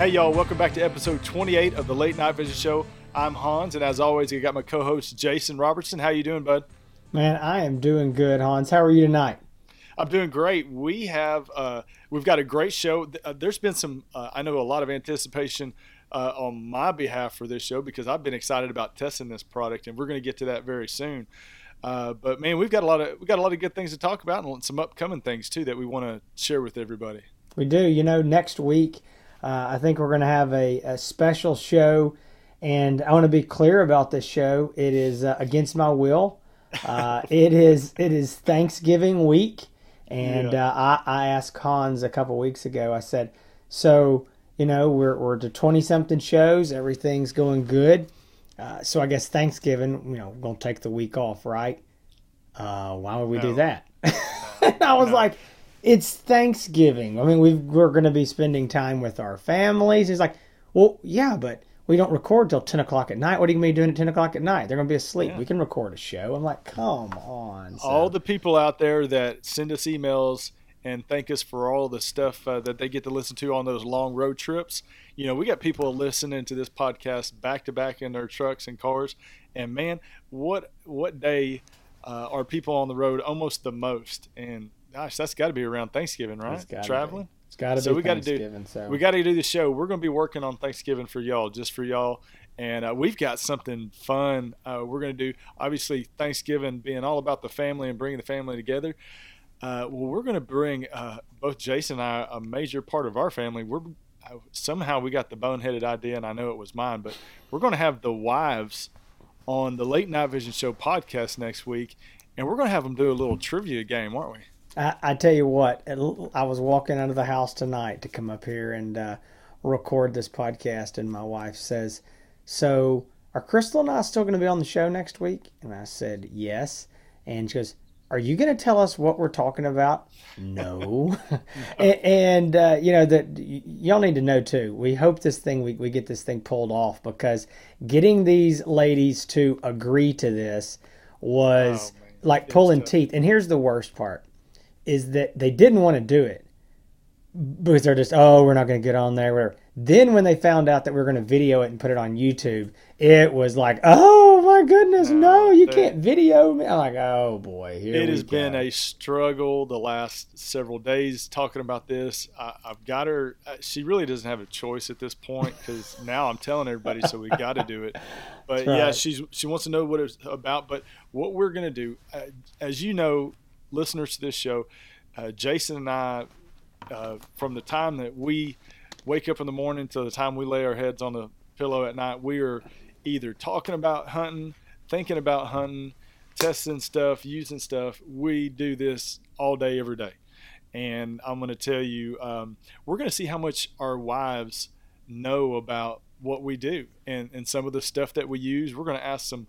Hey, y'all, welcome back to episode 28 of the Late Night Vision Show. I'm Hans, and as always, I got my co host, Jason Robertson. How you doing, bud? Man, I am doing good, Hans. How are you tonight? I'm doing great. We have uh, we've got a great show. Uh, there's been some uh, I know a lot of anticipation uh, on my behalf for this show because I've been excited about testing this product, and we're going to get to that very soon. Uh, but man, we've got a lot of we got a lot of good things to talk about, and some upcoming things too that we want to share with everybody. We do. You know, next week uh, I think we're going to have a, a, special show, and I want to be clear about this show. It is uh, against my will. Uh, it is it is Thanksgiving week, and yeah. Uh, I, I asked Hans a couple weeks ago. I said, "So you know we're we're to twenty something shows. Everything's going good. Uh, so I guess Thanksgiving, you know, we're gonna take the week off, right? Uh, why would we no. do that?" and I was no. like it's Thanksgiving. I mean, we we're going to be spending time with our families. He's like, well, yeah, but we don't record till 10 o'clock at night. What are you going to be doing at 10 o'clock at night? They're going to be asleep. Yeah. We can record a show. I'm like, come on. So. All the people out there that send us emails and thank us for all the stuff uh, that they get to listen to on those long road trips. You know, we got people listening to this podcast back to back in their trucks and cars. And man, what what day uh, are people on the road almost the most? And gosh, that's got to be around Thanksgiving, right? Traveling. Be. It's got to so be we got to do. So we got to do the show. We're going to be working on Thanksgiving for y'all, just for y'all, and uh, we've got something fun. Uh, we're going to do. Obviously, Thanksgiving being all about the family and bringing the family together. Uh, well, we're going to bring uh, both Jason and I a major part of our family. We're uh, somehow we got the boneheaded idea, and I know it was mine, but we're going to have the wives on the Late Night Vision Show podcast next week, and we're going to have them do a little trivia game, aren't we? I, I, tell you what, I was walking out of the house tonight to come up here and uh, record this podcast, and my wife says, "So, are Crystal and I still going to be on the show next week?" And I said, "Yes." And she goes, "Are you going to tell us what we're talking about?" no. and, and uh, you know that y- y'all need to know too. We hope this thing we we get this thing pulled off because getting these ladies to agree to this was. Oh, like pulling teeth. And here's the worst part is that they didn't want to do it because they're just oh we're not going to get on there whatever. Then when they found out that we are going to video it and put it on YouTube, it was like oh my goodness no, no you can't video me. I'm like oh boy it has go. been a struggle the last several days talking about this. I, have got her. Uh, she really doesn't have a choice at this point because now I'm telling everybody so we got to do it. But right. yeah, she's she wants to know what it's about. But what we're going to do, uh, as you know, listeners to this show, uh, Jason and I, uh, from the time that we wake up in the morning to the time we lay our heads on the pillow at night, we are either talking about hunting, thinking about hunting, testing stuff, using stuff. We do this all day, every day. And I'm going to tell you, um, we're going to see how much our wives know about what we do and, and some of the stuff that we use. We're going to ask some,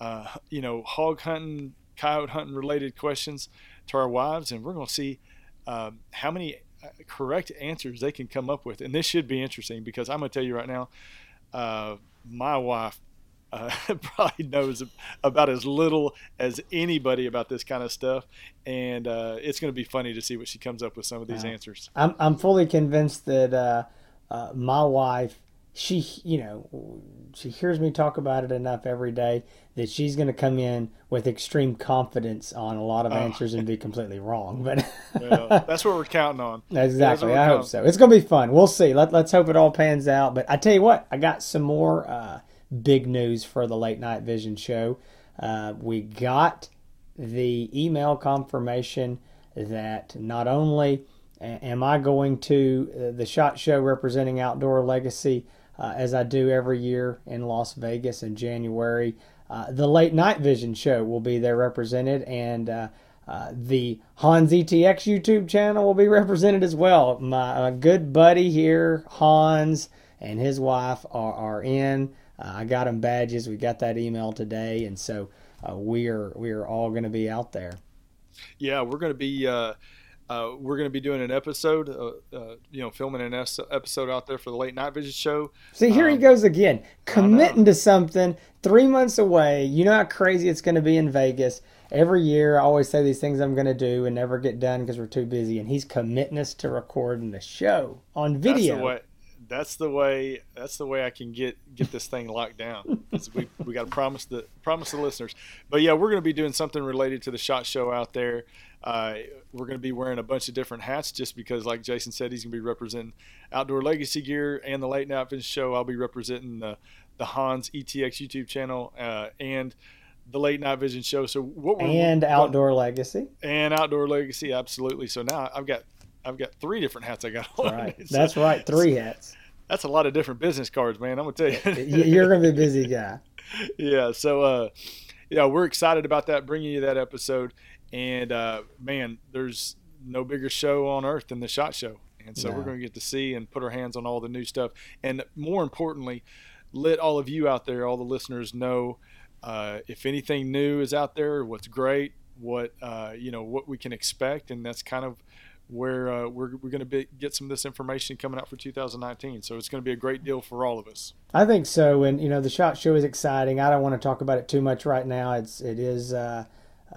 uh, you know, hog hunting coyote hunting related questions to our wives, and we're going to see um, how many uh, correct answers they can come up with. And this should be interesting because I'm going to tell you right now, uh, my wife uh, probably knows about as little as anybody about this kind of stuff, and uh, it's going to be funny to see what she comes up with some of these answers. I'm I'm fully convinced that uh, uh, my wife she you know she hears me talk about it enough every day that she's going to come in with extreme confidence on a lot of oh. answers and be completely wrong but well, that's what we're counting on. Exactly i hope so. it's going to be fun. We'll see. Let, let's hope it all pans out. But i tell you what i got some more uh, big news for the late night vision show. Uh, we got the email confirmation that not only am i going to uh, the shot show representing outdoor legacy uh, as I do every year in Las Vegas in January. Uh, the Late Night Vision show will be there represented, and uh, uh the Hans ETX YouTube channel will be represented as well. My good buddy here, Hans, and his wife are, are in. Uh, I got them badges. We got that email today, and so uh, we are we are all going to be out there. Yeah, we're going to be uh, we're going to be doing an episode, uh, uh, you know, filming an episode out there for the late night vision show. See, here um, he goes again, committing to something three months away. You know how crazy it's going to be in Vegas. Every year, I always say these things I'm going to do and never get done because we're too busy. And he's committing us to recording the show on video. That's the way, that's the way that's the way I can get get this thing locked down. we we got to promise the promise the listeners. But yeah, we're going to be doing something related to the shot show out there. Uh, we're going to be wearing a bunch of different hats just because, like Jason said, he's going to be representing Outdoor Legacy Gear and the Late Night Vision Show. I'll be representing the the Hans ETX YouTube channel uh, and the Late Night Vision Show. So what and Outdoor Legacy and Outdoor Legacy, absolutely. So now I've got I've got three different hats I got on. Right. So, That's right, three hats. That's a lot of different business cards, man. I'm gonna tell you. You're gonna be a busy guy. yeah. So, uh, yeah, we're excited about that, bringing you that episode. And uh, man, there's no bigger show on earth than the Shot Show, and so no. we're going to get to see and put our hands on all the new stuff. And more importantly, let all of you out there, all the listeners, know uh, if anything new is out there, what's great, what uh, you know, what we can expect, and that's kind of where uh, we're, we're going to get some of this information coming out for 2019. So it's going to be a great deal for all of us. I think so, and you know the shot show is exciting. I don't want to talk about it too much right now. It's it is uh,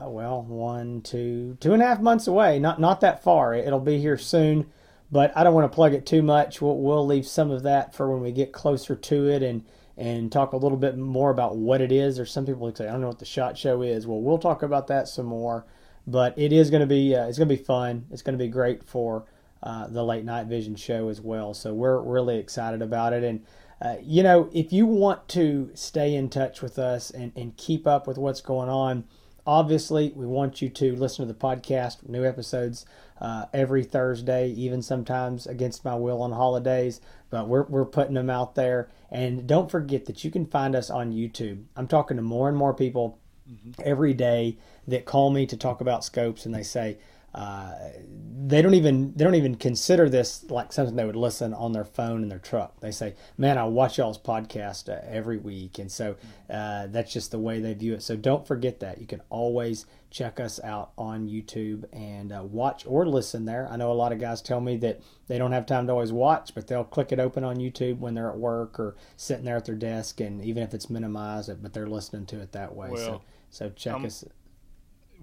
uh, well one, two, two and a half months away. Not not that far. It'll be here soon, but I don't want to plug it too much. We'll we'll leave some of that for when we get closer to it and and talk a little bit more about what it is. There's some people who say I don't know what the shot show is. Well, we'll talk about that some more but it is going to be uh, it's going to be fun. It's going to be great for uh, the late night vision show as well. So we're really excited about it. And uh, you know, if you want to stay in touch with us and, and keep up with what's going on, obviously we want you to listen to the podcast, new episodes uh, every Thursday, even sometimes against my will on holidays. But we're we're putting them out there. And don't forget that you can find us on YouTube. I'm talking to more and more people mm-hmm. every day that call me to talk about scopes and they say uh, they don't even they don't even consider this like something they would listen on their phone in their truck. They say, "Man, I watch y'all's podcast uh, every week," and so uh, that's just the way they view it. So don't forget that you can always check us out on YouTube and uh, watch or listen there. I know a lot of guys tell me that they don't have time to always watch, but they'll click it open on YouTube when they're at work or sitting there at their desk, and even if it's minimized, but they're listening to it that way. Well, so so check um, us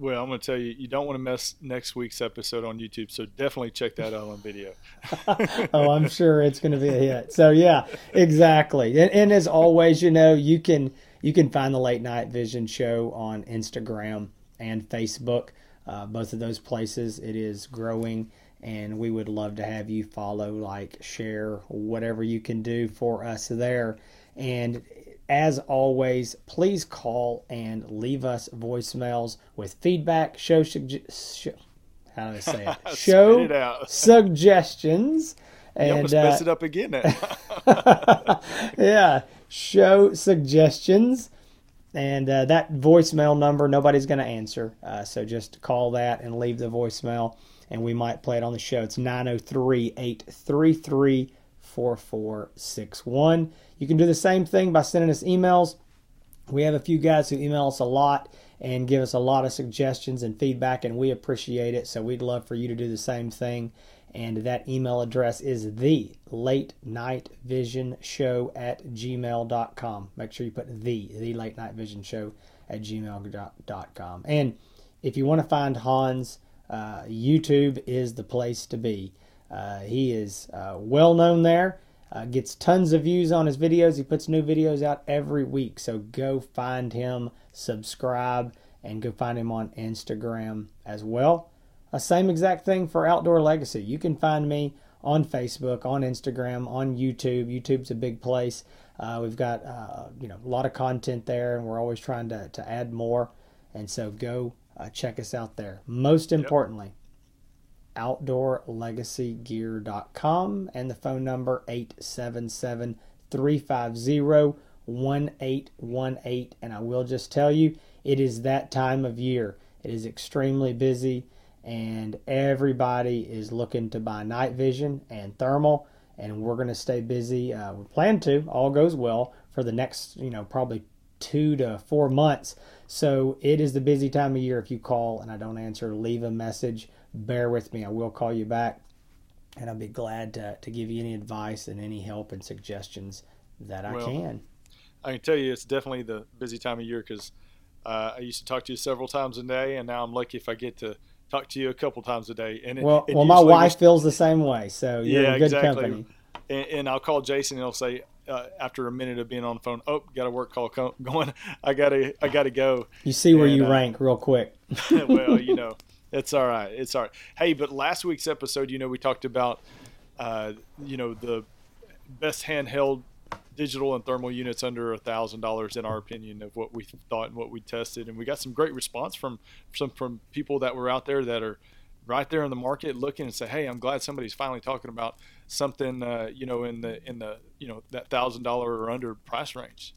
well, I'm going to tell you, you don't want to miss next week's episode on YouTube. So definitely check that out on video. oh, I'm sure it's going to be a hit. So yeah, exactly. And, and, as always, you know, you can you can find the Late Night Vision Show on Instagram and Facebook. Uh, both of those places, it is growing, and we would love to have you follow, like, share, whatever you can do for us there. And as always, please call and leave us voicemails with feedback, show, suge- how do I say it? show it suggestions. And, you almost uh, messed it up again. yeah, show suggestions. And uh, that voicemail number, nobody's going to answer. Uh, so just call that and leave the voicemail, and we might play it on the show. It's 903 833 4461. You can do the same thing by sending us emails. We have a few guys who email us a lot and give us a lot of suggestions and feedback, and we appreciate it. So we'd love for you to do the same thing. And that email address is the late night vision show at gmail.com. Make sure you put the, the late night vision show at gmail.com. And if you want to find Hans, uh, YouTube is the place to be. Uh, he is uh, well known there. Uh, gets tons of views on his videos. He puts new videos out every week. So go find him, subscribe, and go find him on Instagram as well. Uh, same exact thing for Outdoor Legacy. You can find me on Facebook, on Instagram, on YouTube. YouTube's a big place. Uh, we've got uh, you know a lot of content there, and we're always trying to, to add more. And so go uh, check us out there. Most importantly, outdoorlegacygear.com and the phone number 877 350 1818. And I will just tell you, it is that time of year. It is extremely busy, and everybody is looking to buy night vision and thermal. And we're going to stay busy. Uh, we plan to, all goes well, for the next, you know, probably two to four months. So it is the busy time of year. If you call and I don't answer, leave a message bear with me. I will call you back, and I'll be glad to, to give you any advice and any help and suggestions that I well, can. I can tell you it's definitely the busy time of year because uh, I used to talk to you several times a day, and now I'm lucky if I get to talk to you a couple times a day. And well, it, it well, my wife was, feels the same way, so you're yeah, in good exactly. company. and, and I'll call Jason and he'll say uh, after a minute of being on the phone, oh, got a work call co- going. I gotta I gotta go. You see where And, you uh, rank real quick. well, you know, it's all right. It's all right. Hey, but last week's episode, you know, we talked about, uh, you know, the best handheld digital and thermal units under a thousand dollars in our opinion of what we thought and what we tested, and we got some great response from some from people that were out there that are right there in the market looking and say, hey, I'm glad somebody's finally talking about something, uh, you know, in the in the you know that thousand dollar or under price range.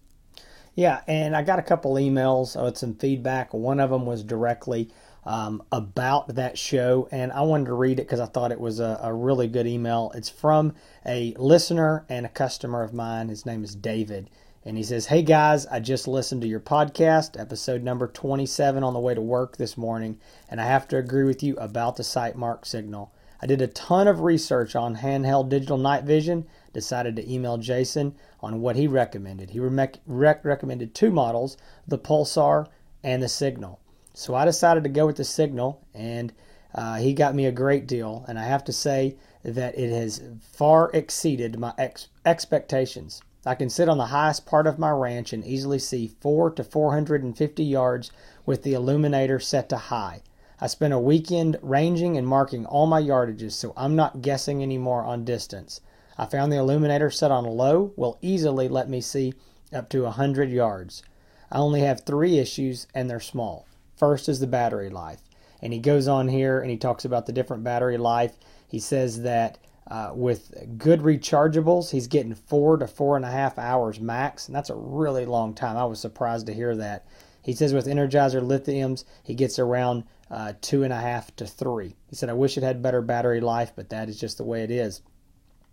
Yeah, and I got a couple emails with some feedback. One of them was directly um, about that show, and I wanted to read it because I thought it was a, a really good email. It's from a listener and a customer of mine. His name is David. And he says, Hey guys, I just listened to your podcast, episode number 27, on the way to work this morning, and I have to agree with you about the Sightmark signal. I did a ton of research on handheld digital night vision, decided to email Jason on what he recommended. He rec- rec- recommended two models, the Pulsar and the Signal. So I decided to go with the Signal, and uh, he got me a great deal. And I have to say that it has far exceeded my ex- expectations. I can sit on the highest part of my ranch and easily see 4 to 450 yards with the illuminator set to high. I spent a weekend ranging and marking all my yardages, so I'm not guessing anymore on distance. I found the illuminator set on low will easily let me see up to 100 yards. I only have three issues, and they're small. First is the battery life. And he goes on here and he talks about the different battery life. He says that uh, with good rechargeables, he's getting four to four and a half hours max, and that's a really long time. I was surprised to hear that. He says with Energizer lithiums, he gets around uh, two and a half to three. He said, I wish it had better battery life, but that is just the way it is.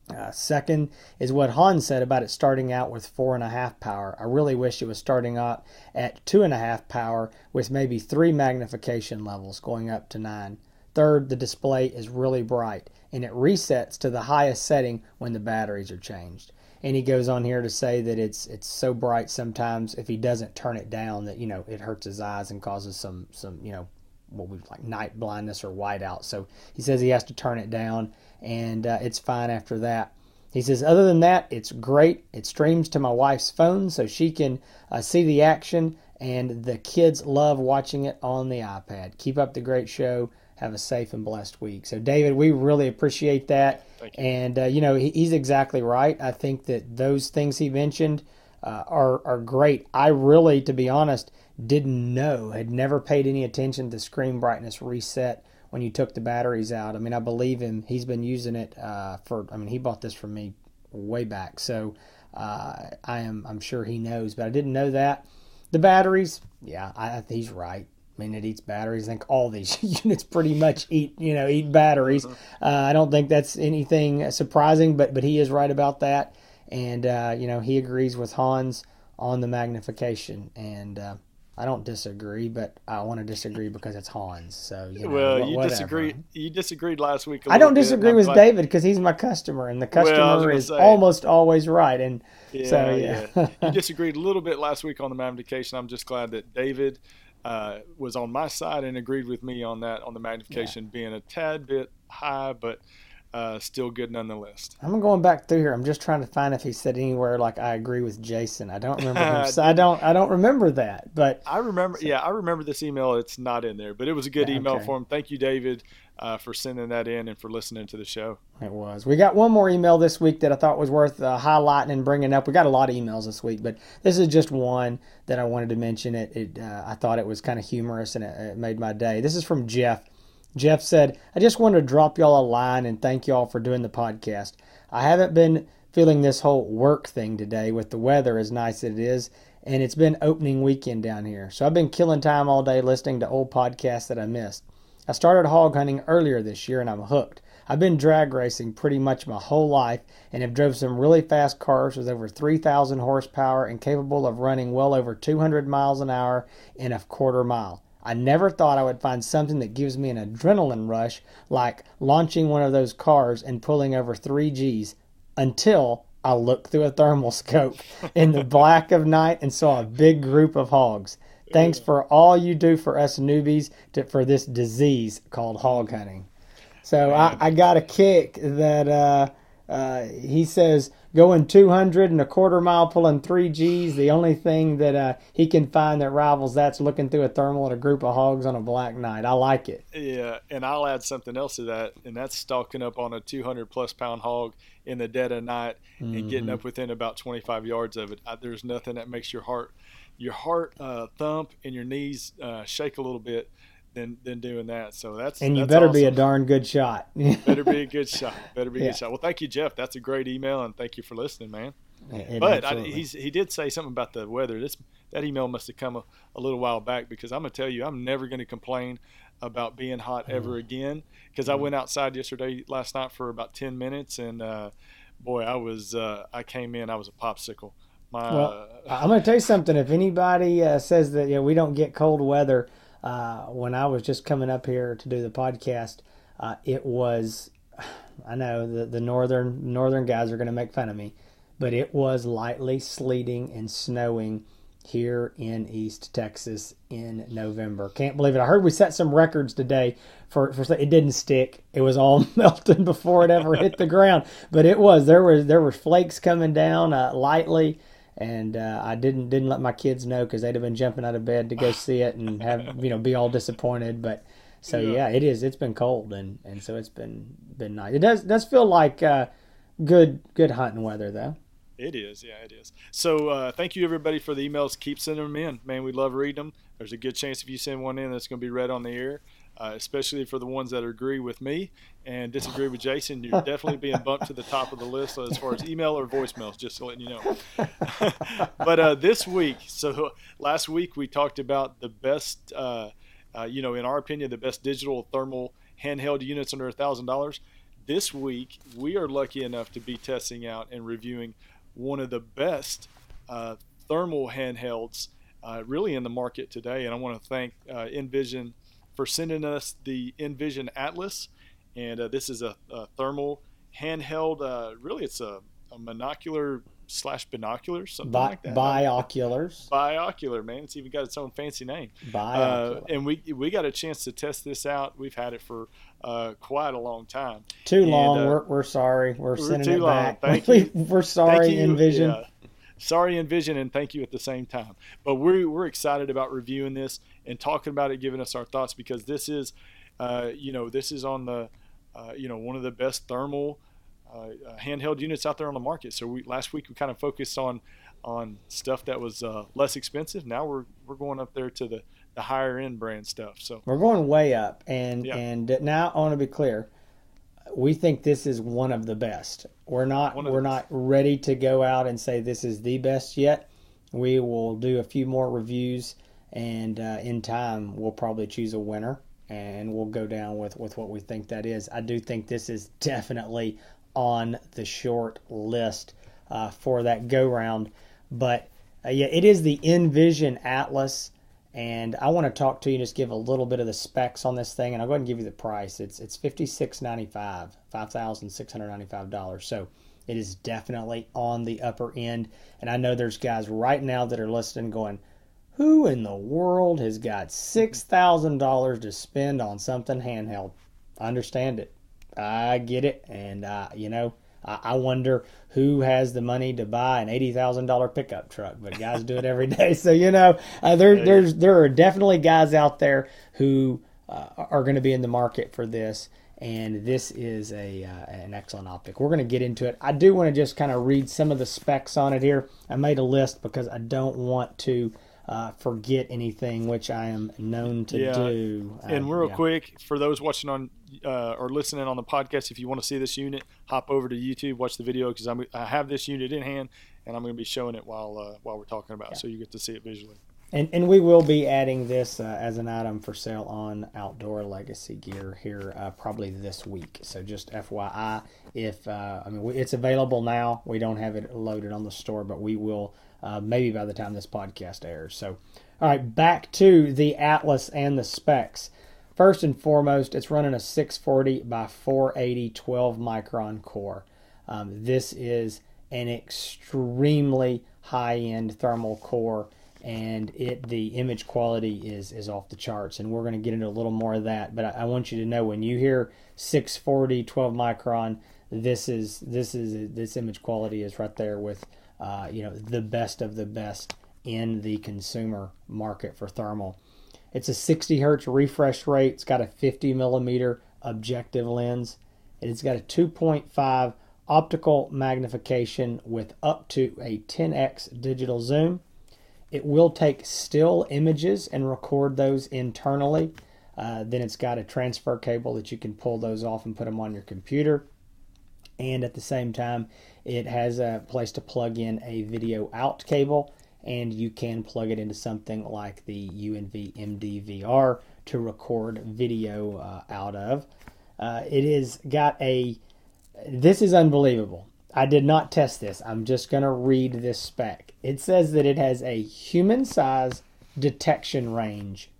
Uh, second is what Hans said about it starting out with four and a half power. I really wish it was starting out at two and a half power with maybe three magnification levels going up to nine. Third, the display is really bright and it resets to the highest setting when the batteries are changed. And he goes on here to say that it's it's so bright sometimes if he doesn't turn it down that you know it hurts his eyes and causes some some you know what we like night blindness or whiteout. So he says he has to turn it down and uh, it's fine after that. He says, other than that, it's great. It streams to my wife's phone so she can uh, see the action, and the kids love watching it on the iPad. Keep up the great show. Have a safe and blessed week. So, David, we really appreciate that. You. And, uh, you know, he, he's exactly right. I think that those things he mentioned uh, are, are great. I really, to be honest, didn't know, had never paid any attention to screen brightness reset when you took the batteries out. I mean, I believe him. He's been using it uh, for. I mean, he bought this from me way back, so uh, I am. I'm sure he knows, but I didn't know that. The batteries, yeah, I, he's right. I mean, it eats batteries. I think all these units pretty much eat, you know, eat batteries. Uh, I don't think that's anything surprising, but but he is right about that, and uh, you know, he agrees with Hans on the magnification, and uh, I don't disagree, but I want to disagree because it's Hans. So you know, well, you whatever. disagreed. You disagreed last week. I I don't disagree with David because he's my customer, and the Well, customer gonna is say- almost always right. And Yeah, so yeah. yeah, you disagreed a little bit last week on the magnification. I'm just glad that David uh, was on my side and agreed with me on that on the magnification being a tad bit high, but uh, still good nonetheless. I'm going back through here. I'm just trying to find if he said anywhere like I agree with Jason. I don't remember. Him, so I don't. I don't remember that. But I remember, yeah, I remember this email. It's not in there, but it was a good Yeah, email okay. for him. Thank you, David, uh, for sending that in and for listening to the show. It was. We got one more email this week that I thought was worth uh, highlighting and bringing up. We got a lot of emails this week, but this is just one that I wanted to mention. It, it uh, I thought it was kind of humorous and it, it made my day. This is from Jeff. Jeff said, "I just wanted to drop y'all a line and thank y'all for doing the podcast. I haven't been feeling this whole work thing today with the weather as nice as it is." And it's been opening weekend down here. So I've been killing time all day listening to old podcasts that I missed. I started hog hunting earlier this year and I'm hooked. I've been drag racing pretty much my whole life and have drove some really fast cars with over 3,000 horsepower and capable of running well over 200 miles an hour in a quarter mile. I never thought I would find something that gives me an adrenaline rush like launching one of those cars and pulling over 3 Gs until I looked through a thermal scope in the black of night and saw a big group of hogs. Thanks for all you do for us newbies to, for this disease called hog hunting. So I, I got a kick that uh, Uh, he says going 200 and a quarter mile pulling three G's. The only thing that uh, he can find that rivals that's looking through a thermal at a group of hogs on a black night. I like it. Yeah, and I'll add something else to that, and that's stalking up on a 200 plus pound hog in the dead of night and mm-hmm. getting up within about 25 yards of it. I, there's nothing that makes your heart your heart uh, thump and your knees uh, shake a little bit than than doing that. So that's and you that's better awesome. be a darn good shot. better be a good shot. Better be a good shot. Well, thank you, Jeff. That's a great email, and thank you for listening, man. It, but I, he's he did say something about the weather. This that email must have come a, a little while back because I'm gonna tell you, I'm never gonna complain about being hot mm. ever again. Because. I went outside yesterday, last night for about ten minutes, and uh, boy, I was uh, I came in, I was a popsicle. My, well, I'm going to tell you something. If anybody uh, says that you know, we don't get cold weather, uh, when I was just coming up here to do the podcast, uh, it was. I know the the northern northern guys are going to make fun of me, but it was lightly sleeting and snowing here in East Texas in November. Can't believe it. I heard we set some records today for, for it didn't stick. It was all melting before it ever hit the ground. But it was there was there were flakes coming down uh, lightly and uh, I didn't didn't let my kids know because they'd have been jumping out of bed to go see it and have you know be all disappointed. But so yeah. yeah, it is. It's been cold and and so it's been been nice. It does does feel like uh, good good hunting weather though. It is, yeah, it is. So uh, thank you everybody for the emails. Keep sending them in, man. We love reading them. There's a good chance if you send one in, that's going to be read on the air uh, especially for the ones that agree with me and disagree with Jason. You're definitely being bumped to the top of the list as far as email or voicemails, just to let you know. but uh, this week, so last week we talked about the best, uh, uh you know, in our opinion, the best digital thermal handheld units under a thousand dollars. This week, we are lucky enough to be testing out and reviewing one of the best uh, thermal handhelds uh, really in the market today. And I want to thank N-Vision for sending us the N-Vision Atlas. And uh, this is a, a thermal handheld. Uh, really, it's a, a monocular slash binocular, something Bi- like that. Bioculars. Biocular, man. It's even got its own fancy name. Biocular. Uh, and we we got a chance to test this out. We've had it for uh, quite a long time. Too and, long. Uh, we're, we're sorry. We're, we're sending it long. back. Thank you. we're sorry. N-Vision. Yeah sorry N-Vision and thank you at the same time. But we're, we're excited about reviewing this and talking about it giving us our thoughts because this is uh, you know this is on the uh, you know one of the best thermal uh, handheld units out there on the market. So we last week we kind of focused on on stuff that was uh, less expensive. Now we're we're going up there to the the higher end brand stuff so. We're going way up and yeah. and now i want to be clear we think this is one of the best. We're not we're not ready to go out and say this is the best yet. We will do a few more reviews, and uh, in time we'll probably choose a winner, and we'll go down with with what we think that is. I do think this is definitely on the short list uh, for that go round, but uh, yeah, it is the N-Vision Atlas and I want to talk to you just give a little bit of the specs on this thing, and I'll go ahead and give you the price. It's it's fifty six ninety five, five thousand six hundred ninety five dollars. So it is definitely on the upper end. And I know there's guys right now that are listening going, "Who in the world has got six thousand dollars to spend on something handheld?" Understand it. I get it, and uh, you know I wonder who has the money to buy an eighty thousand dollar pickup truck, but guys do it every day. So you know, uh, there there's there are definitely guys out there who uh, are going to be in the market for this, and this is a uh, an excellent optic. We're going to get into it. I do want to just kind of read some of the specs on it here. I made a list because I don't want to uh, forget anything, which I am known to yeah. do. And real yeah. quick, for those watching on uh, or listening on the podcast, if you want to see this unit, hop over to YouTube, watch the video because I have this unit in hand, and I'm going to be showing it while uh, while we're talking about, yeah. it, so you get to see it visually. And, and we will be adding this uh, as an item for sale on Outdoor Legacy Gear here uh, probably this week. So just FYI, if uh, I mean it's available now, we don't have it loaded on the store, but we will uh, maybe by the time this podcast airs. So, all right, back to the Atlas and the specs. First and foremost, it's running a 640 by 480 12 micron core. Um, this is an extremely high end thermal core and it the image quality is is off the charts and we're going to get into a little more of that but I, I, want you to know when you hear 640 12 micron this is this is this image quality is right there with uh, you know the best of the best in the consumer market for thermal. It's a 60 hertz refresh rate. It's got a 50 millimeter objective lens. It's got a 2.5 optical magnification with up to a 10x digital zoom. It will take still images and record those internally. Uh, then it's got a transfer cable that you can pull those off and put them on your computer. And at the same time, it has a place to plug in a video out cable, and you can plug it into something like the UNV MDVR to record video uh, out of. Uh, it is got a. This is unbelievable. I did not test this. I'm just going to read this spec. It says that it has a human size detection range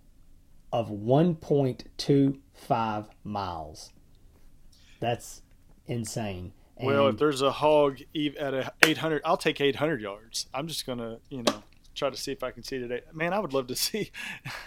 of 1.25 miles. That's insane. Well, if there's a hog at a 800, I'll take 800 yards. I'm just going to, you know, try to see if I can see today. Man, I would love to see.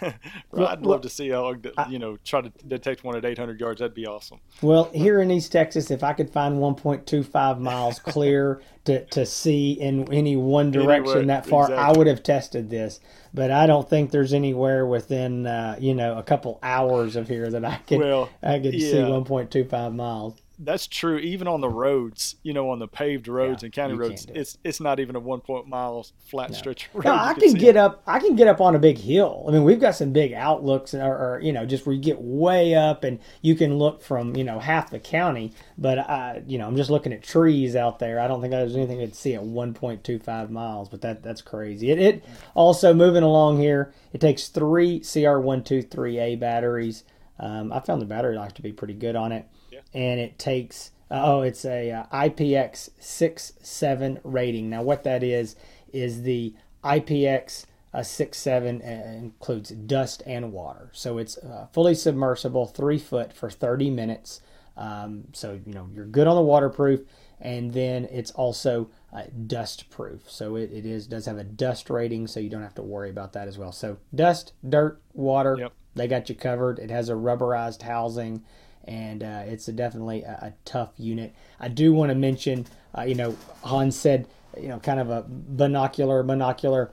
I'd love to see a hog that you know try to detect one at 800 yards. That'd be awesome. Well, here in East Texas, if I could find 1.25 miles clear to, to see in any one direction anywhere, that far, exactly. I would have tested this. But I don't think there's anywhere within uh, you know a couple hours of here that I could well, I could yeah. see 1.25 miles that's true even on the roads you know on the paved roads yeah, and county roads it's it's not even a one point mile flat no. stretch road no, i can, can get up i can get up on a big hill. I mean we've got some big outlooks or, or, you know just where you get way up and you can look from you know half the county but i you know i'm just looking at trees out there. I don't think there's anything to see at 1.25 miles but that that's crazy. It, it also moving along here it takes three cr123a batteries. Um, i found the battery life to be pretty good on it and it takes oh it's a uh, IPX 6-7 rating. Now what that is is the IPX67 uh, includes dust and water. So it's uh, fully submersible, 3 foot for 30 minutes. Um, so you know you're good on the waterproof and then it's also uh, dust proof. So it, it is does have a dust rating, so you don't have to worry about that as well. So dust, dirt, water, yep. they got you covered. It has a rubberized housing and uh, it's a definitely a, a, tough unit. I do want to mention, uh, you know, Hans said, you know, kind of a binocular, monocular.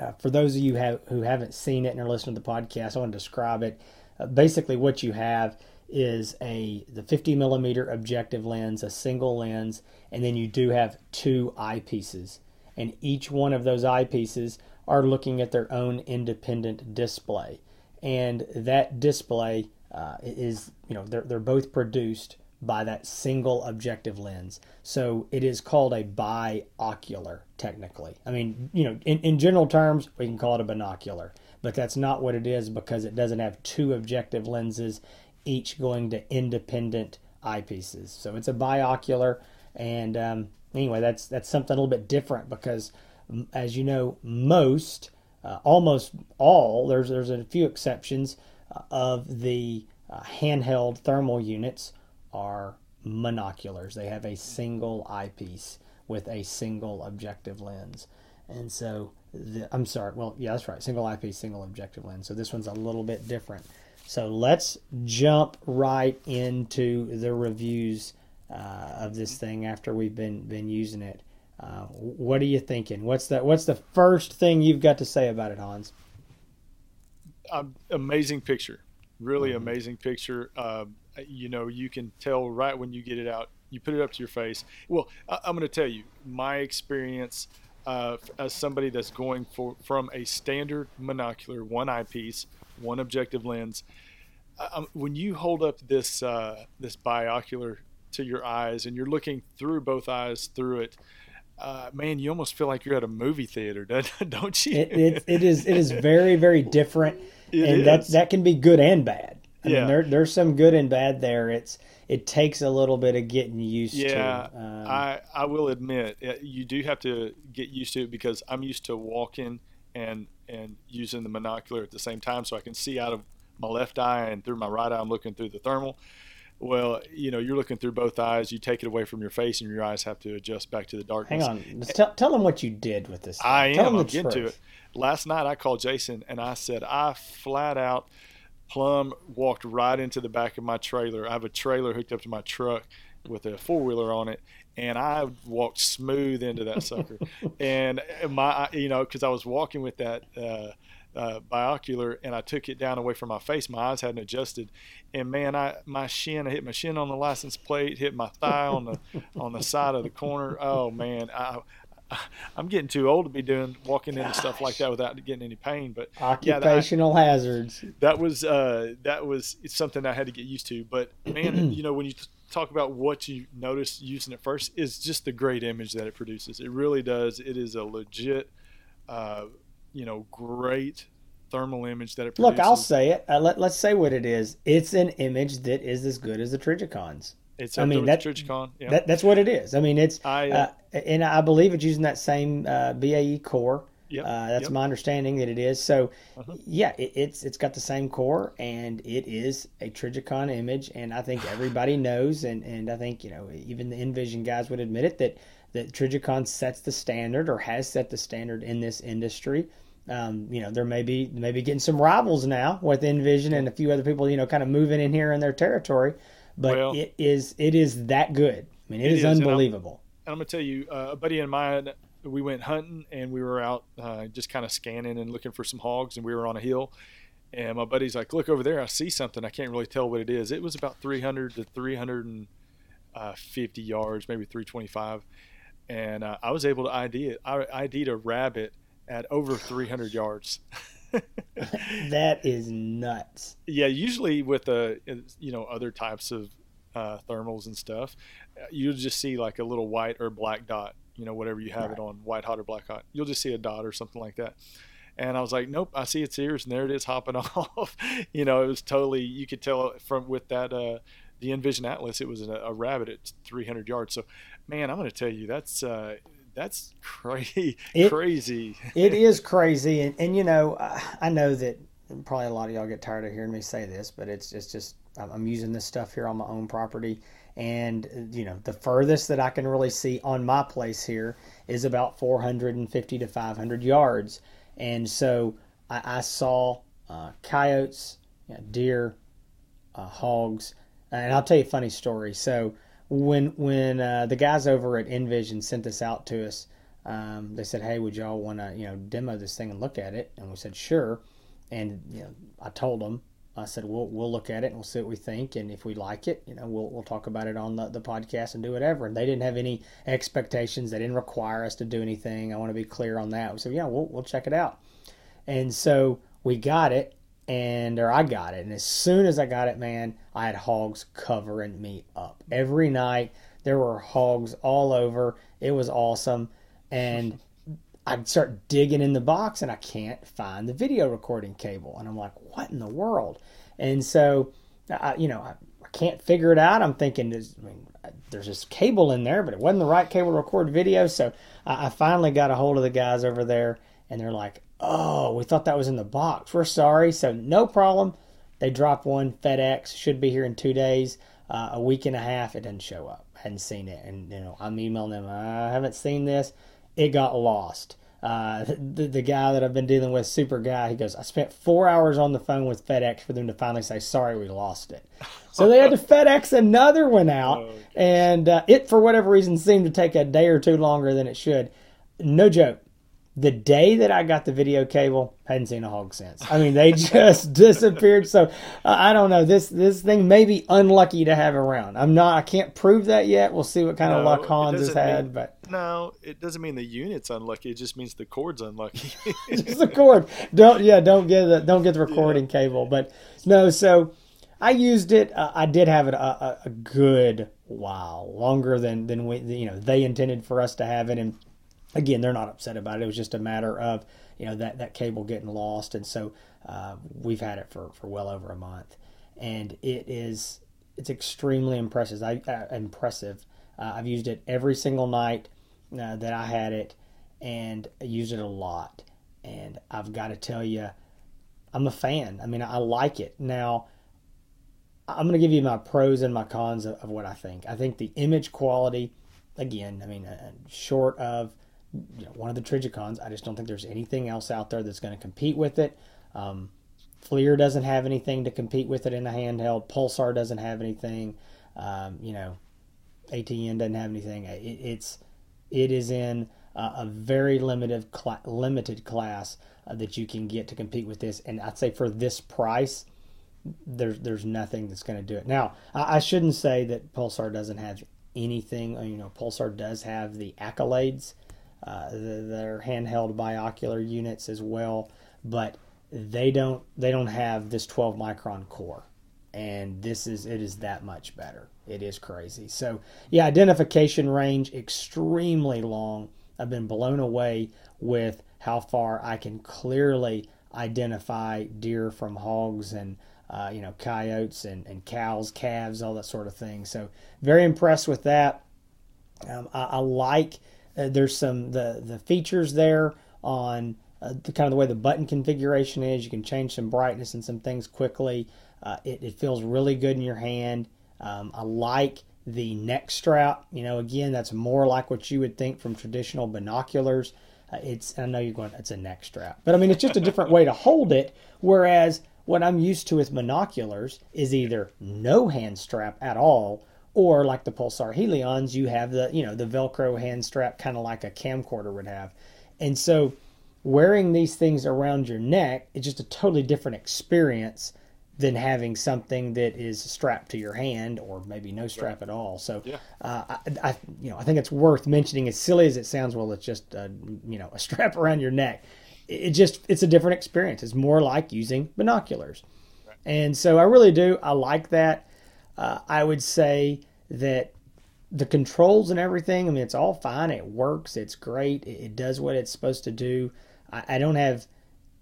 Uh, for those of you have, who haven't seen it and are listening to the podcast, I want to describe it. Uh, basically, what you have is a the 50 millimeter objective lens, a single lens, and then you do have two eyepieces, and each one of those eyepieces are looking at their own independent display, and that display uh, is you know they're they're both produced by that single objective lens. So it is called a biocular technically. I mean, you know, in, in general terms, we can call it a binocular, but that's not what it is because it doesn't have two objective lenses, each going to independent eyepieces. So it's a biocular, and um, anyway, that's that's something a little bit different because, as you know, most, uh, almost all, there's there's a few exceptions of the uh, handheld thermal units are monoculars. They have a single eyepiece with a single objective lens. And so, the, I'm sorry, well, yeah, that's right, single eyepiece, single objective lens. So this one's a little bit different. So let's jump right into the reviews uh, of this thing after we've been been using it. Uh, what are you thinking? What's the what's the first thing you've got to say about it, Hans? Amazing picture, really mm-hmm. amazing picture. Uh, you know, you can tell right when you get it out. You put it up to your face. Well, I, am going to tell you my experience uh, as somebody that's going for from a standard monocular, one eyepiece, one objective lens. Um, when you hold up this uh, this biocular to your eyes and you're looking through both eyes through it, uh, man, you almost feel like you're at a movie theater, don't you? it, it, it is it is very very different it and is. that that can be good and bad. I yeah. mean, there, there's some good and bad there. It's it takes a little bit of getting used yeah, to. Um, I I will admit you do have to get used to it because I'm used to walking and and using the monocular at the same time, so I can see out of my left eye and through my right eye. I'm looking through the thermal. Well, you know, you're looking through both eyes. You take it away from your face, and your eyes have to adjust back to the darkness. Hang on, tell, tell them what you did with this. Thing. I tell am. I'm getting to it last night I called Jason and I said I flat out plumb walked right into the back of my trailer. I have a trailer hooked up to my truck with a four wheeler on it, and I walked smooth into that sucker. and my, you know, because I was walking with that uh, uh, binocular, and I took it down away from my face. My eyes hadn't adjusted, and man, I my shin, I hit my shin on the license plate, hit my thigh on the on the side of the corner. Oh man, I, I'm getting too old to be doing walking Gosh. into stuff like that without getting any pain. But occupational yeah, that, hazards. That was uh, that was something I had to get used to. But man, you know when you talk about what you notice using it first is just the great image that it produces. It really does. It is a legit, uh, you know, great thermal image that it produces. Look, I'll say it. Uh, let, let's say what it is. It's an image that is as good as the Trijicons. It's I mean that. Yeah. That, that's what it is. I mean it's I, uh, uh, and I believe it's using that same uh, BAE core. Yep, uh, that's yep. my understanding that it is. So, uh-huh. yeah, it, it's it's got the same core, and it is a Trijicon image, and I think everybody knows, and, and I think you know even the N-Vision guys would admit it that that Trijicon sets the standard or has set the standard in this industry. Um, you know, there may be maybe getting some rivals now with N-Vision and a few other people, you know, kind of moving in here in their territory, but well, it is it is that good. I mean, it, it is, is, unbelievable. And I'm, I'm, gonna tell you, uh, a buddy of mine we went hunting and we were out uh, just kind of scanning and looking for some hogs and we were on a hill and my buddy's like look over there i see something i can't really tell what it is it was about 300 to 350 yards maybe 325 and uh, i was able to id it i id'd a rabbit at over 300 yards that is nuts yeah usually with the uh, you know other types of uh, thermals and stuff uh, you'll just see like a little white or black dot you know, whatever you have right. it on, white hot or black hot. You'll just see a dot or something like that. And I was like, nope, I see its ears, and there it is hopping off. you know, it was totally, you could tell from with that, uh, the N-Vision Atlas, it was a, a rabbit at 300 yards. So, man, I'm going to tell you, that's, uh, that's crazy. It, crazy. it is crazy. And, and, you know, I know that probably a lot of y'all get tired of hearing me say this, but it's, it's just, I'm using this stuff here on my own property and you know the furthest that I can really see on my place here is about 450 to 500 yards, and so I, I saw uh, coyotes, you know, deer, uh, hogs, and I'll tell you a funny story. So when when uh, the guys over at N-Vision sent this out to us, um, they said, "Hey, would y'all want to you know demo this thing and look at it?" And we said, "Sure." And you know, I told them I said we'll we'll look at it and we'll see what we think, and if we like it, you know, we'll we'll talk about it on the, the podcast and do whatever. And they didn't have any expectations; they didn't require us to do anything. I want to be clear on that. We said, yeah, we'll we'll check it out. And so we got it, and or I got it, and as soon as I got it, man, I had hogs covering me up every night. There were hogs all over. It was awesome, and I'd start digging in the box and I can't find the video recording cable. And I'm like, what in the world? And so, I, you know, I, I can't figure it out. I'm thinking, there's, I mean, there's this cable in there, but it wasn't the right cable to record video. So I, I finally got a hold of the guys over there and they're like, oh, we thought that was in the box. We're sorry. So no problem. They dropped one FedEx, should be here in two days. Uh, a week and a half, it didn't show up. Hadn't seen it. And, you know, I'm emailing them, I haven't seen this it got lost. Uh, the, the guy that I've been dealing with, super guy, he goes, I spent four hours on the phone with FedEx for them to finally say, sorry, we lost it. So they had to FedEx another one out, oh, and uh, it, for whatever reason, seemed to take a day or two longer than it should. No joke the day that I got the video cable, hadn't seen a hog since. I mean, they just disappeared. So uh, I don't know. This this thing may be unlucky to have around. I'm not. I can't prove that yet. We'll see what kind no, of luck Hans has had. Mean, but no, it doesn't mean the unit's unlucky. It just means the cord's unlucky. just the cord. Don't yeah. Don't get the don't get the recording yeah. cable. But no. So I used it. Uh, I did have it a, a, a good while, longer than than we you know they intended for us to have it and again, they're not upset about it. It was just a matter of you know that that cable getting lost, and so uh, we've had it for for well over a month, and it is it's extremely impressive. I uh, impressive. Uh, I've used it every single night uh, that I had it, and I used it a lot. And I've got to tell you, I'm a fan. I mean, I like it now. I'm going to give you my pros and my cons of, of, what I think. I think the image quality, again, I mean, uh, short of you know, one of the Trijicons. I just don't think there's anything else out there that's going to compete with it. Um, FLIR doesn't have anything to compete with it in the handheld. Pulsar doesn't have anything. Um, you know, ATN doesn't have anything. It, it's it is in a very limited cl- limited class uh, that you can get to compete with this. And I'd say for this price, there's there's nothing that's going to do it. Now, I, I, shouldn't say that Pulsar doesn't have anything. Uh, you know, Pulsar does have the accolades, uh, the, their handheld biocular units as well, but they don't they don't have this 12 micron core, and this is it is that much better. It is crazy. So yeah, identification range extremely long. I've been blown away with how far I can clearly identify deer from hogs and uh, you know coyotes and, and cows, calves, all that sort of thing. So very impressed with that. Um, I, I, like uh, there's some the the features there on uh, the kind of the way the button configuration is. You can change some brightness and some things quickly. Uh, it, it, feels really good in your hand. Um, I like the neck strap. You know, again, that's more like what you would think from traditional binoculars. Uh, it's I know you're going, it's a neck strap, but I mean it's just a different way to hold it. Whereas what I'm used to with binoculars is either no hand strap at all, or like the Pulsar Helions, you have the you know the Velcro hand strap, kind of like a camcorder would have. And so, wearing these things around your neck is just a totally different experience than having something that is strapped to your hand or maybe no strap at all. So, yeah. uh, I, I, you know, I think it's worth mentioning. As silly as it sounds, well, it's just uh, you know a strap around your neck. It just it's a different experience. It's more like using binoculars, right. and so I really do. I like that. Uh, I would say that the controls and everything. I mean, it's all fine. It works. It's great. It, does what it's supposed to do. I, I don't have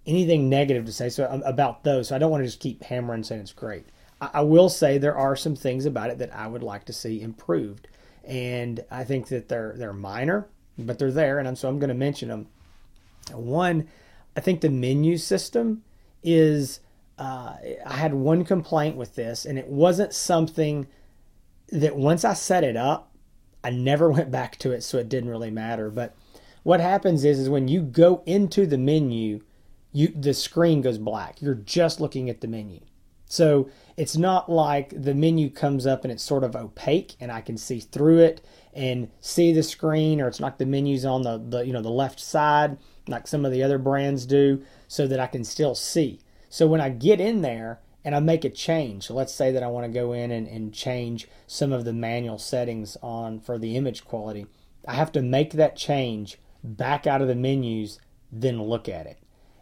anything negative to say so um, about those. So I don't want to just keep hammering saying it's great. I, I will say there are some things about it that I would like to see improved, and I think that they're they're minor, but they're there, and I'm, so I'm going to mention them. One, I think the menu system is. Uh, I had one complaint with this, and it wasn't something that once I set it up, I never went back to it, so it didn't really matter. But what happens is, is when you go into the menu, you the screen goes black. You're just looking at the menu. So it's not like the menu comes up and it's sort of opaque and I can see through it and see the screen, or it's not the menus on the, the you know the left side like some of the other brands do, so that I can still see. So when I get in there and I make a change, so let's say that I want to go in and, and change some of the manual settings on for the image quality, I have to make that change back out of the menus, then look at it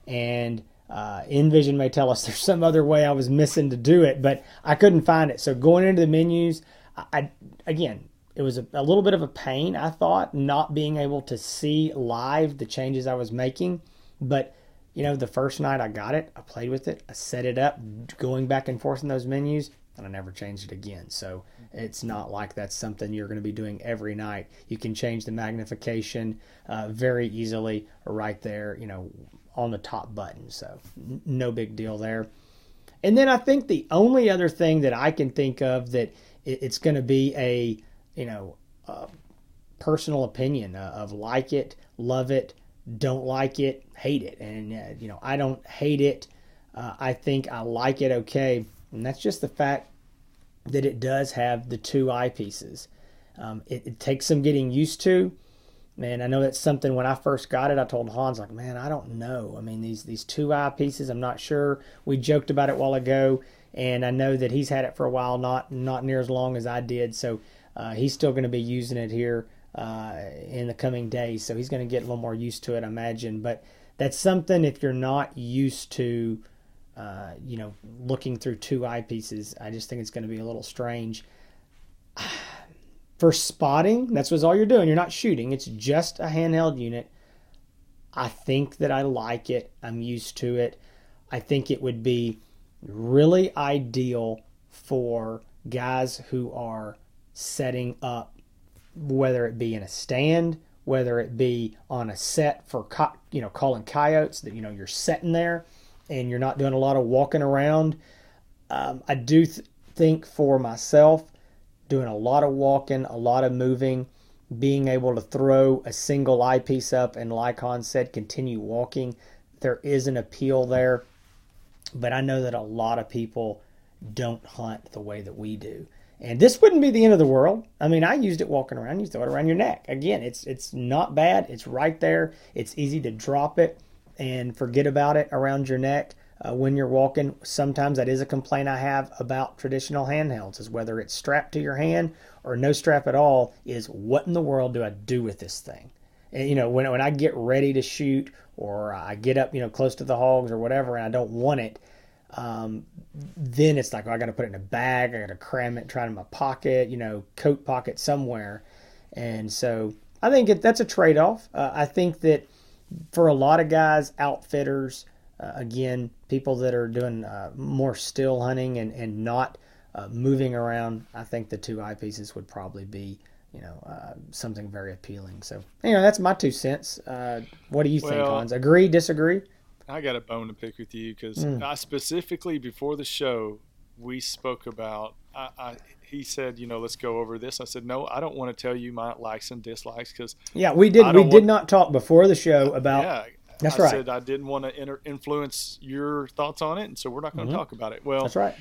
and uh, N-Vision may tell us there's some other way I was missing to do it, but I couldn't find it. So going into the menus, I, I again, it was a, a, little bit of a pain. I thought not being able to see live the changes I was making, but you know, the first night I got it, I played with it, I set it up, going back and forth in those menus, and I never changed it again. So it's not like that's something you're going to be doing every night. You can change the magnification uh, very easily right there. You know, on the top button. So no big deal there. And then I think the only other thing that I can think of that it's going to be a, you know, personal opinion uh, of like it, love it, don't like it, hate it. And, uh, you know, I don't hate it. Uh, I think I like it okay. And that's just the fact that it does have the two eyepieces. Um, it, it takes some getting used to. Man, I know that's something when I first got it, I told Hans, like, man, I don't know. I mean, these these two eye pieces, I'm not sure. We joked about it a while ago, and I know that he's had it for a while, not not near as long as I did. So uh, he's still going to be using it here uh, in the coming days. So he's going to get a little more used to it, I imagine. But that's something if you're not used to, uh, you know, looking through two eyepieces, I just think it's going to be a little strange. for spotting, that's what's all you're doing. You're not shooting. It's just a handheld unit. I think that I like it. I'm used to it. I think it would be really ideal for guys who are setting up, whether it be in a stand, whether it be on a set for you know calling coyotes that you know you're sitting there and you're not doing a lot of walking around. Um, I do th- think for myself doing a lot of walking, a lot of moving, being able to throw a single eyepiece up and like Hans said, continue walking. There is an appeal there, but I know that a lot of people don't hunt the way that we do. And this wouldn't be the end of the world. I mean, I used it walking around. You throw it around your neck. Again, it's it's not bad. It's right there. It's easy to drop it and forget about it around your neck uh, when you're walking. Sometimes that is a complaint I have about traditional handhelds, is whether it's strapped to your hand or no strap at all. Is what in the world do I do with this thing? And you know, when when I get ready to shoot or I get up, you know, close to the hogs or whatever, and I don't want it um, then it's like, oh, I got to put it in a bag. I got to cram it, try it in my pocket, you know, coat pocket somewhere. And so I think it, that's a trade off. Uh, I think that for a lot of guys, outfitters, uh, again, people that are doing uh, more still hunting and, and not uh, moving around, I think the two eyepieces would probably be, you know, uh, something very appealing. So, you know, that's my two cents. Uh, what do you well, think, Hans? Agree, disagree? I got a bone to pick with you because mm. I specifically before the show we spoke about. I, I, he said, you know, let's go over this. I said, no, I don't want to tell you my likes and dislikes because yeah, we did. We want, did not talk before the show about. Yeah, that's right. I right. said I didn't want to inter- influence your thoughts on it, and so we're not going to mm-hmm. talk about it. Well, that's right.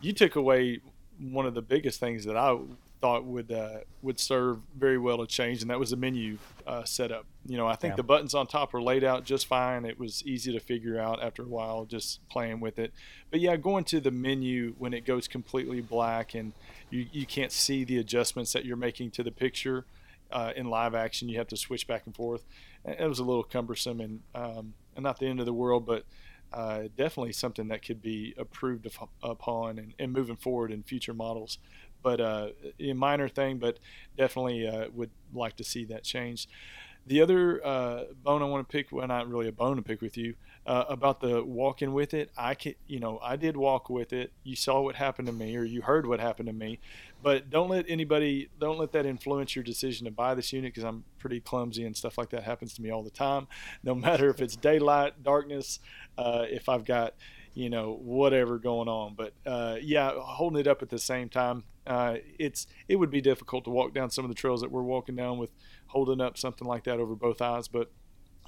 You took away one of the biggest things that I thought would uh, would serve very well to change, and that was the menu uh, setup. You know, I think yeah. the buttons on top were laid out just fine. It was easy to figure out after a while, just playing with it. But yeah, going to the menu when it goes completely black and you, you can't see the adjustments that you're making to the picture uh, in live action, you have to switch back and forth. It was a little cumbersome and um, and not the end of the world, but uh, definitely something that could be improved upon and, and, moving forward in future models but uh, a minor thing, but definitely uh, would like to see that changed. The other uh, bone I want to pick, well, not really a bone to pick with you, uh, about the walking with it. I can, you know, I did walk with it. You saw what happened to me, or you heard what happened to me. But don't let anybody, don't let that influence your decision to buy this unit because I'm pretty clumsy and stuff like that happens to me all the time. No matter if it's daylight, darkness, uh, if I've got, you know, whatever going on. But uh, yeah, holding it up at the same time uh, it's it would be difficult to walk down some of the trails that we're walking down with holding up something like that over both eyes, but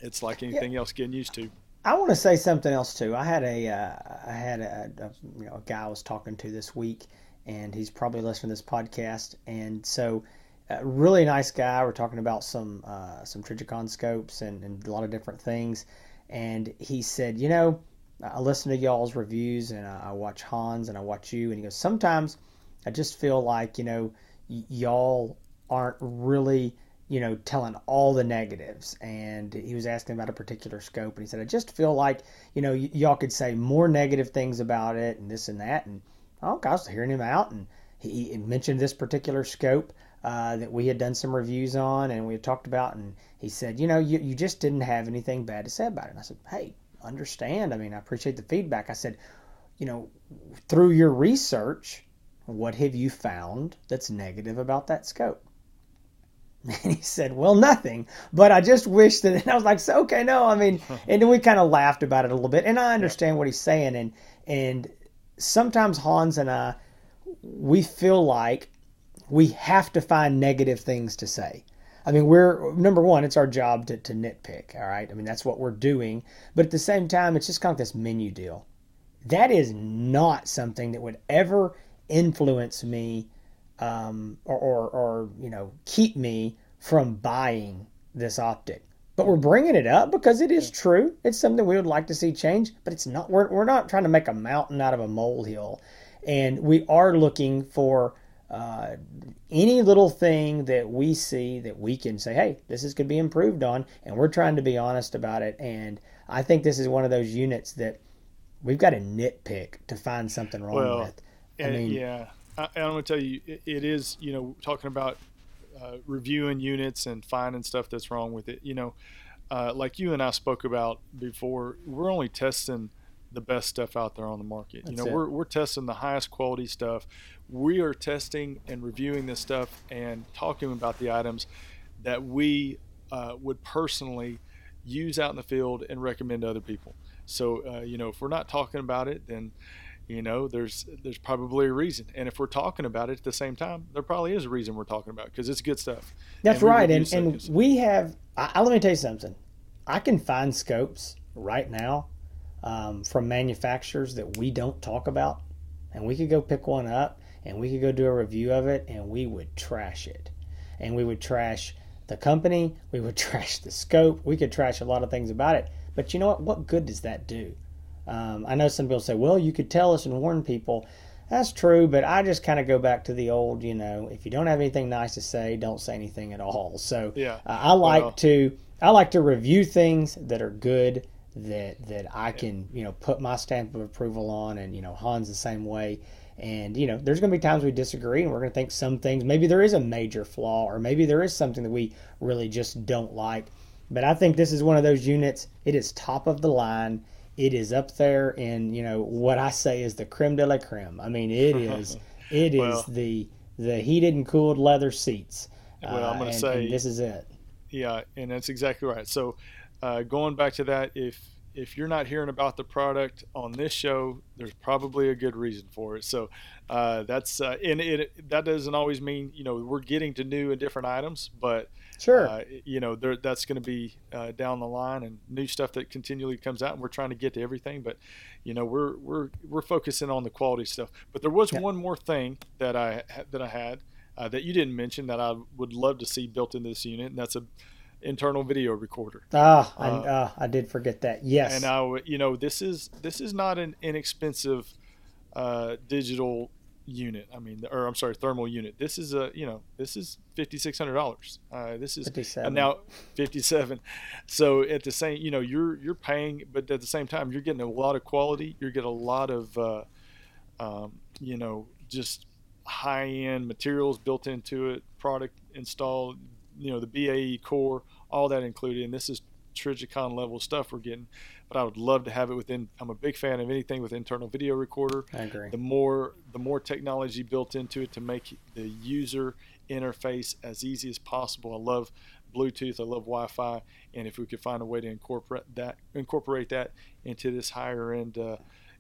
it's like anything yeah. else getting used to. I want to say something else too. I had a uh, I had a, a, you know a guy I was talking to this week, and he's probably listening to this podcast, and so. Uh, really nice guy. We're talking about some uh, some Trijicon scopes and, and a lot of different things. And he said, you know, I listen to y'all's reviews and I, watch Hans and I watch you. And he goes, sometimes I just feel like, you know, y- y'all aren't really, you know, telling all the negatives. And he was asking about a particular scope, and he said, I just feel like, you know, y- y'all could say more negative things about it and this and that. And oh, I was hearing him out, and he mentioned this particular scope. Uh, that we had done some reviews on and we had talked about, and he said, you know, you, you just didn't have anything bad to say about it. And I said, hey, understand. I mean, I appreciate the feedback. I said, you know, through your research, what have you found that's negative about that scope? And he said, Well, nothing. But I just wish that. And I was like, so, Okay, no, I mean, and then we kind of laughed about it a little bit. And I understand what he's saying. And, and sometimes Hans and I, we feel like we have to find negative things to say. I mean, we're number one, it's our job to, to nitpick, all right? I mean, that's what we're doing. But at the same time, it's just kind of this menu deal. That is not something that would ever influence me um, or, or, or, you know, keep me from buying this optic. But we're bringing it up because it is true. It's something we would like to see change, but it's not. We're, we're not trying to make a mountain out of a molehill, and we are looking for uh, any little thing that we see that we can say, hey, this is could be improved on, and we're trying to be honest about it. And I think this is one of those units that we've got to nitpick to find something wrong well, with. I mean, yeah, I, am gonna tell you, it, it is. You know, talking about uh, reviewing units and finding stuff that's wrong with it. You know, uh, like you and I spoke about before, we're only testing the best stuff out there on the market. That's you know, it. we're we're testing the highest quality stuff. We are testing and reviewing this stuff and talking about the items that we uh, would personally use out in the field and recommend to other people. So, uh, you know, if we're not talking about it, then you know there's there's probably a reason. And if we're talking about it at the same time there probably is a reason we're talking about because it's good stuff. That's and right. and, and we have I, let me tell you something. I can find scopes right now um, from manufacturers that we don't talk about and we could go pick one up and we could go do a review of it and we would trash it. And we would trash the company, we would trash the scope, we could trash a lot of things about it. But you know what? What good does that do? Um, I know some people say, well, you could tell us and warn people. That's true, but I just kind of go back to the old, you know, if you don't have anything nice to say, don't say anything at all. So Yeah. uh, I like Well- to I like to review things that are good that that I can you know put my stamp of approval on, and you know Han's the same way. And you know, there's going to be times we disagree, and we're going to think some things maybe there is a major flaw, or maybe there is something that we really just don't like. But I think this is one of those units. It is top of the line. It is up there in you know what I say is the creme de la creme. I mean, it is it is Well- the the heated and cooled leather seats. Well, I'm Uh, gonna say- and this is it. Yeah, and that's exactly right. So, uh, going back to that, if if you're not hearing about the product on this show, there's probably a good reason for it. So, uh, that's uh, and it that doesn't always mean you know we're getting to new and different items, but Sure. uh, you know there, that's going to be uh, down the line and new stuff that continually comes out, and we're trying to get to everything. But you know we're we're we're focusing on the quality stuff. But there was Yeah. one more thing that I that I had uh, that you didn't mention that I would love to see built into this unit, and that's a internal video recorder. Ah, I, Uh, uh, I did forget that. Yes. And I, you know, this is this is not an inexpensive uh, digital unit. I mean, or I'm sorry, thermal unit. This is a you know this is fifty six hundred dollars. Uh, this is 57. and now fifty seven. So at the same, you know, you're you're paying, but at the same time, you're getting a lot of quality. You're getting a lot of, uh, um, you know, just high end materials built into it, product installed. You know, the BAE core, all that included. And this is Trijicon level stuff we're getting. But I would love to have it within. I'm a big fan of anything with internal video recorder I agree. the more the more technology built into it to make the user interface as easy as possible. I love Bluetooth, I love Wi-Fi, and if we could find a way to incorporate that incorporate that into this higher end, uh,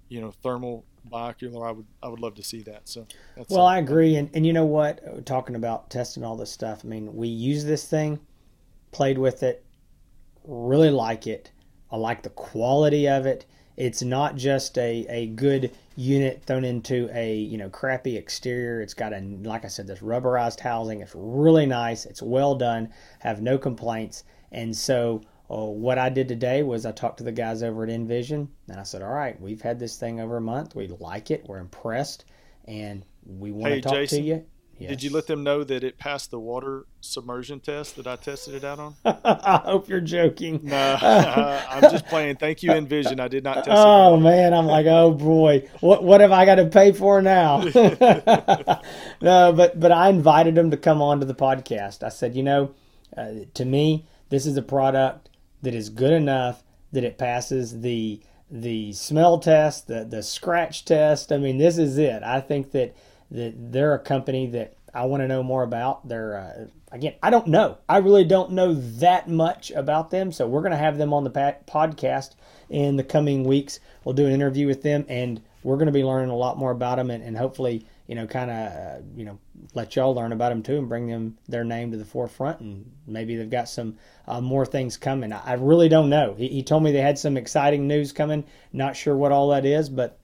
you know, thermal binocular, I would I would love to see that. So that's Well, I agree, and and you know what? Talking about testing all this stuff, I mean, we use this thing, played with it, really like it. I like the quality of it. It's not just a, a good unit thrown into a you know crappy exterior. It's got a like I said, this rubberized housing. It's really nice. It's well done. Have no complaints. And so uh, what I did today was I talked to the guys over at N-Vision, and I said, "All right, we've had this thing over a month. We like it. We're impressed, and we want Hey, to talk Jason, to you." Did you let them know that it passed the water submersion test that I tested it out on? I hope you're joking. No, I'm just playing. Thank you, N-Vision. I did not test Oh it. man, I'm like, oh boy, what what have I got to pay for now? no, but but I invited them to come on to the podcast. I said, you know, uh, to me, this is a product that is good enough that it passes the the smell test, the the scratch test. I mean, this is it. I think that that they're a company that I want to know more about. They're uh, again, I don't know. I really don't know that much about them. So we're going to have them on the podcast in the coming weeks. We'll do an interview with them, and we're going to be learning a lot more about them, and, and hopefully, you know, kind of, uh, you know, let y'all learn about them too, and bring them their name to the forefront, and maybe they've got some uh, more things coming. I, I really don't know. He, he told me they had some exciting news coming. Not sure what all that is, but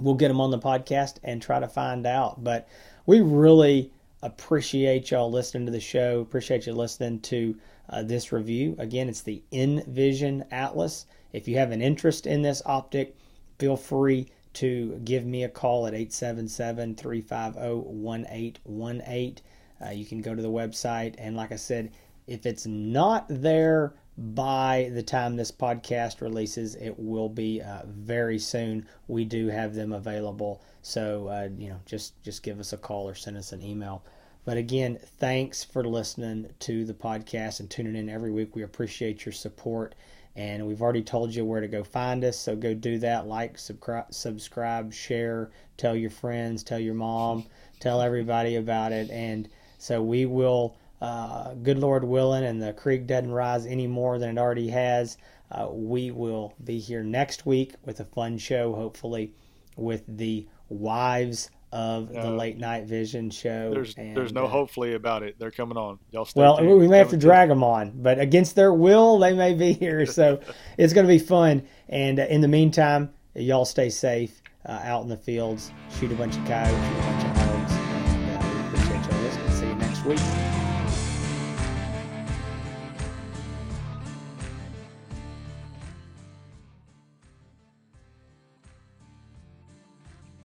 we'll get them on the podcast and try to find out. But we really appreciate y'all listening to the show. Appreciate you listening to uh, this review. Again, it's the N-Vision Atlas. If you have an interest in this optic, feel free to give me a call at 877 350 1818. Uh, You can go to the website, and like I said, if it's not there by the time this podcast releases, it will be uh, very soon. We do have them available, so uh, you know, just just give us a call or send us an email. But again, thanks for listening to the podcast and tuning in every week. We appreciate your support, and we've already told you where to go find us. So go do that. Like, subscribe, share, tell your friends, tell your mom, tell everybody about it, and so we will uh, good Lord willing, and the creek doesn't rise any more than it already has, uh, we will be here next week with a fun show, hopefully, with the wives of the late night vision show. There's And, there's no uh, hopefully about it. They're coming on. Y'all stay well, tuned. we may have to drag them on, but against their will, they may be here. So it's going to be fun. And uh, in the meantime, y'all stay safe. uh, out in the fields, shoot a bunch of coyotes, shoot a bunch of hogs. And uh, we appreciate y'all listening. See you next week.